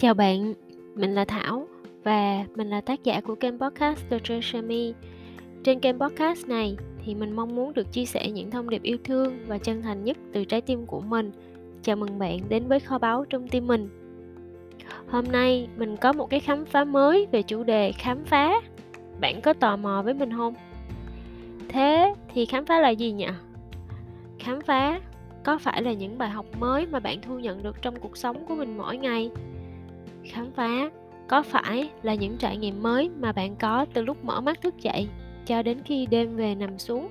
Chào bạn, mình là Thảo và mình là tác giả của kênh podcast The Treasure Me. Trên kênh podcast này thì mình mong muốn được chia sẻ những thông điệp yêu thương và chân thành nhất từ trái tim của mình. Chào mừng bạn đến với kho báu trong tim mình. Hôm nay mình có một cái khám phá mới về chủ đề khám phá. Bạn có tò mò với mình không? Thế thì khám phá là gì nhỉ? Khám phá có phải là những bài học mới mà bạn thu nhận được trong cuộc sống của mình mỗi ngày khám phá, có phải là những trải nghiệm mới mà bạn có từ lúc mở mắt thức dậy cho đến khi đêm về nằm xuống?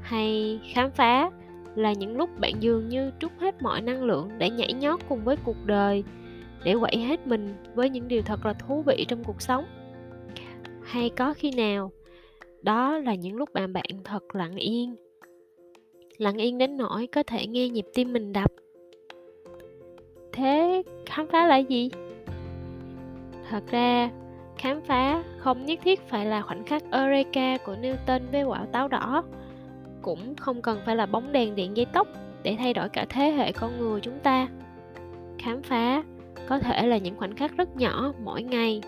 Hay khám phá là những lúc bạn dường như trút hết mọi năng lượng để nhảy nhót cùng với cuộc đời, để quậy hết mình với những điều thật là thú vị trong cuộc sống? Hay có khi nào đó là những lúc bạn bạn thật lặng yên lặng yên đến nỗi có thể nghe nhịp tim mình đập? Thế khám phá là gì? Thật ra, khám phá không nhất thiết phải là khoảnh khắc eureka của newton với quả táo đỏ, cũng không cần phải là bóng đèn điện dây tóc để thay đổi cả thế hệ con người chúng ta. Khám phá có thể là những khoảnh khắc rất nhỏ mỗi ngày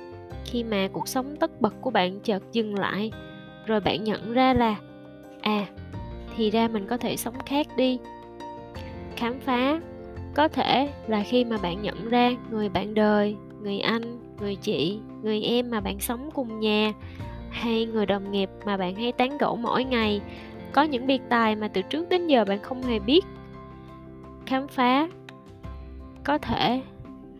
khi mà cuộc sống tất bật của bạn chợt dừng lại, rồi bạn nhận ra là à thì ra mình có thể sống khác đi. Khám phá có thể là khi mà bạn nhận ra người bạn đời người anh, người chị, người em mà bạn sống cùng nhà, hay người đồng nghiệp mà bạn hay tán gẫu mỗi ngày. Có những biệt tài mà từ trước đến giờ bạn không hề biết. Khám phá có thể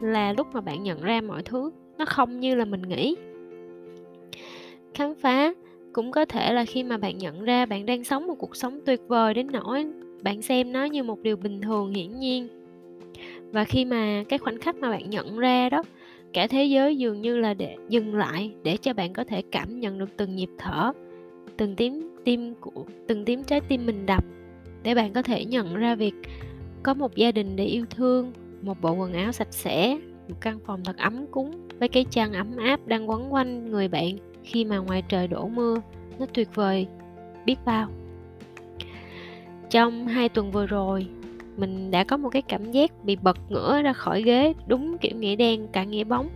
là lúc mà bạn nhận ra mọi thứ, nó không như là mình nghĩ. Khám phá cũng có thể là khi mà bạn nhận ra bạn đang sống một cuộc sống tuyệt vời đến nỗi bạn xem nó như một điều bình thường hiển nhiên. Và khi mà cái khoảnh khắc mà bạn nhận ra đó cả thế giới dường như là để dừng lại để cho bạn có thể cảm nhận được từng nhịp thở, từng tiếng tim của, từng tiếng trái tim mình đập, để bạn có thể nhận ra việc có một gia đình để yêu thương, một bộ quần áo sạch sẽ, một căn phòng thật ấm cúng với cái chăn ấm áp đang quấn quanh người bạn khi mà ngoài trời đổ mưa. Nó tuyệt vời. Biết bao. Trong hai tuần vừa rồi mình đã có một cái cảm giác bị bật ngửa ra khỏi ghế, đúng kiểu nghĩa đen cả nghĩa bóng.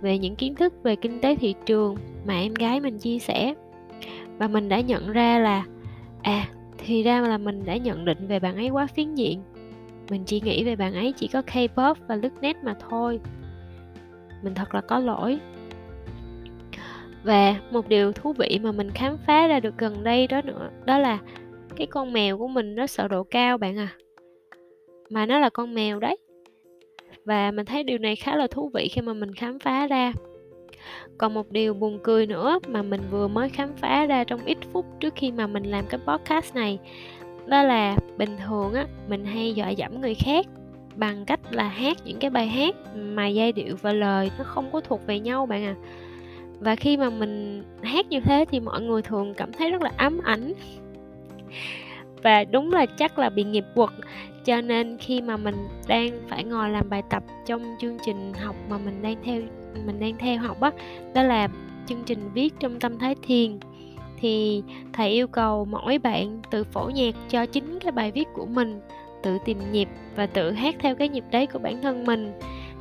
Về những kiến thức về kinh tế thị trường mà em gái mình chia sẻ, và mình đã nhận ra là à thì ra là mình đã nhận định về bạn ấy quá phiến diện. Mình chỉ nghĩ về bạn ấy chỉ có K-pop và lướt net mà thôi. Mình thật là có lỗi. Và một điều thú vị mà mình khám phá ra được gần đây đó nữa, đó là cái con mèo của mình nó sợ độ cao bạn à mà nó là con mèo đấy. Và mình thấy điều này khá là thú vị khi mà mình khám phá ra. Còn một điều buồn cười nữa mà mình vừa mới khám phá ra trong ít phút trước khi mà mình làm cái podcast này, đó là bình thường á, mình hay dọa dẫm người khác bằng cách là hát những cái bài hát mà giai điệu và lời nó không có thuộc về nhau bạn à và khi mà mình hát như thế thì mọi người thường cảm thấy rất là ám ảnh và đúng là chắc là bị nghiệp quật. Cho nên khi mà mình đang phải ngồi làm bài tập trong chương trình học mà mình đang theo mình đang theo học á đó, đó là chương trình viết trong tâm thái thiền thì thầy yêu cầu mỗi bạn tự phổ nhạc cho chính cái bài viết của mình tự tìm nhịp và tự hát theo cái nhịp đấy của bản thân mình.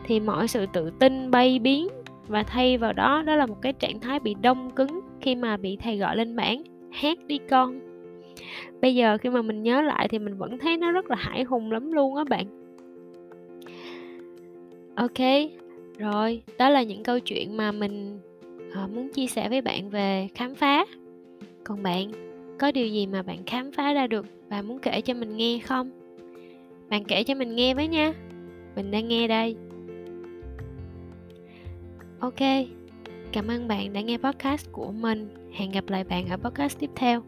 Thì mọi sự tự tin bay biến và thay vào đó đó là một cái trạng thái bị đông cứng khi mà bị thầy gọi lên bảng hát đi con bây giờ khi mà mình nhớ lại thì mình vẫn thấy nó rất là hải hùng lắm luôn á bạn. Ok rồi đó là những câu chuyện mà mình uh, muốn chia sẻ với bạn về khám phá. Còn bạn có điều gì mà bạn khám phá ra được và muốn kể cho mình nghe không? Bạn kể cho mình nghe với nha. Mình đang nghe đây. Ok cảm ơn bạn đã nghe podcast của mình. Hẹn gặp lại bạn ở podcast tiếp theo.